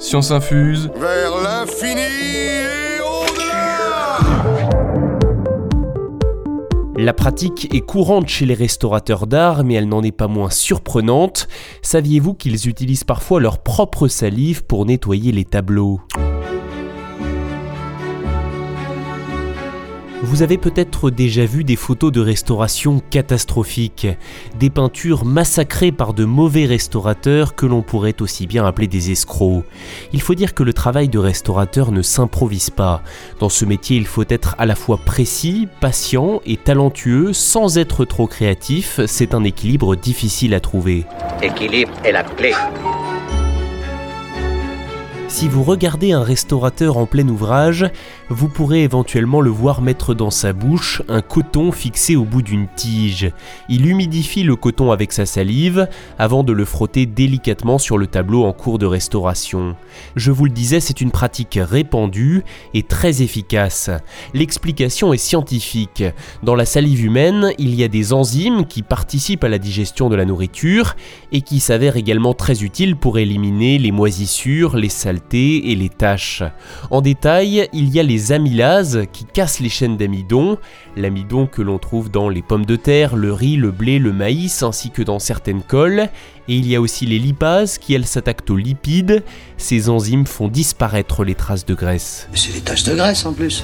Science infuse. Vers l'infini et au-delà La pratique est courante chez les restaurateurs d'art, mais elle n'en est pas moins surprenante. Saviez-vous qu'ils utilisent parfois leur propre salive pour nettoyer les tableaux? Vous avez peut-être déjà vu des photos de restauration catastrophiques, des peintures massacrées par de mauvais restaurateurs que l'on pourrait aussi bien appeler des escrocs. Il faut dire que le travail de restaurateur ne s'improvise pas. Dans ce métier, il faut être à la fois précis, patient et talentueux sans être trop créatif. C'est un équilibre difficile à trouver. Équilibre est la clé. Si vous regardez un restaurateur en plein ouvrage, vous pourrez éventuellement le voir mettre dans sa bouche un coton fixé au bout d'une tige. Il humidifie le coton avec sa salive avant de le frotter délicatement sur le tableau en cours de restauration. Je vous le disais, c'est une pratique répandue et très efficace. L'explication est scientifique. Dans la salive humaine, il y a des enzymes qui participent à la digestion de la nourriture et qui s'avèrent également très utiles pour éliminer les moisissures, les saletés et les taches. En détail, il y a les amylases qui cassent les chaînes d'amidon, l'amidon que l'on trouve dans les pommes de terre, le riz, le blé, le maïs ainsi que dans certaines colles, et il y a aussi les lipases qui elles s'attaquent aux lipides. Ces enzymes font disparaître les traces de graisse. C'est des taches de graisse en plus.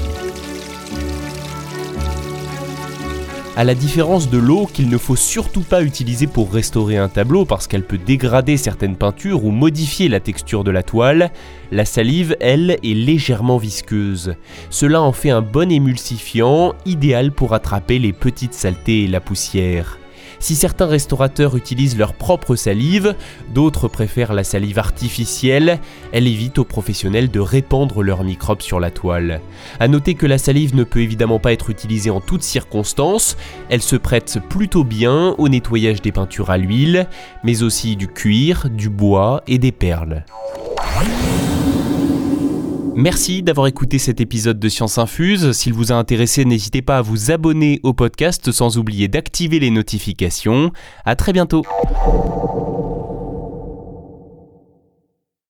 À la différence de l'eau qu'il ne faut surtout pas utiliser pour restaurer un tableau parce qu'elle peut dégrader certaines peintures ou modifier la texture de la toile, la salive, elle, est légèrement visqueuse. Cela en fait un bon émulsifiant, idéal pour attraper les petites saletés et la poussière. Si certains restaurateurs utilisent leur propre salive, d'autres préfèrent la salive artificielle, elle évite aux professionnels de répandre leurs microbes sur la toile. A noter que la salive ne peut évidemment pas être utilisée en toutes circonstances, elle se prête plutôt bien au nettoyage des peintures à l'huile, mais aussi du cuir, du bois et des perles. Merci d'avoir écouté cet épisode de Science Infuse. S'il vous a intéressé, n'hésitez pas à vous abonner au podcast sans oublier d'activer les notifications. À très bientôt.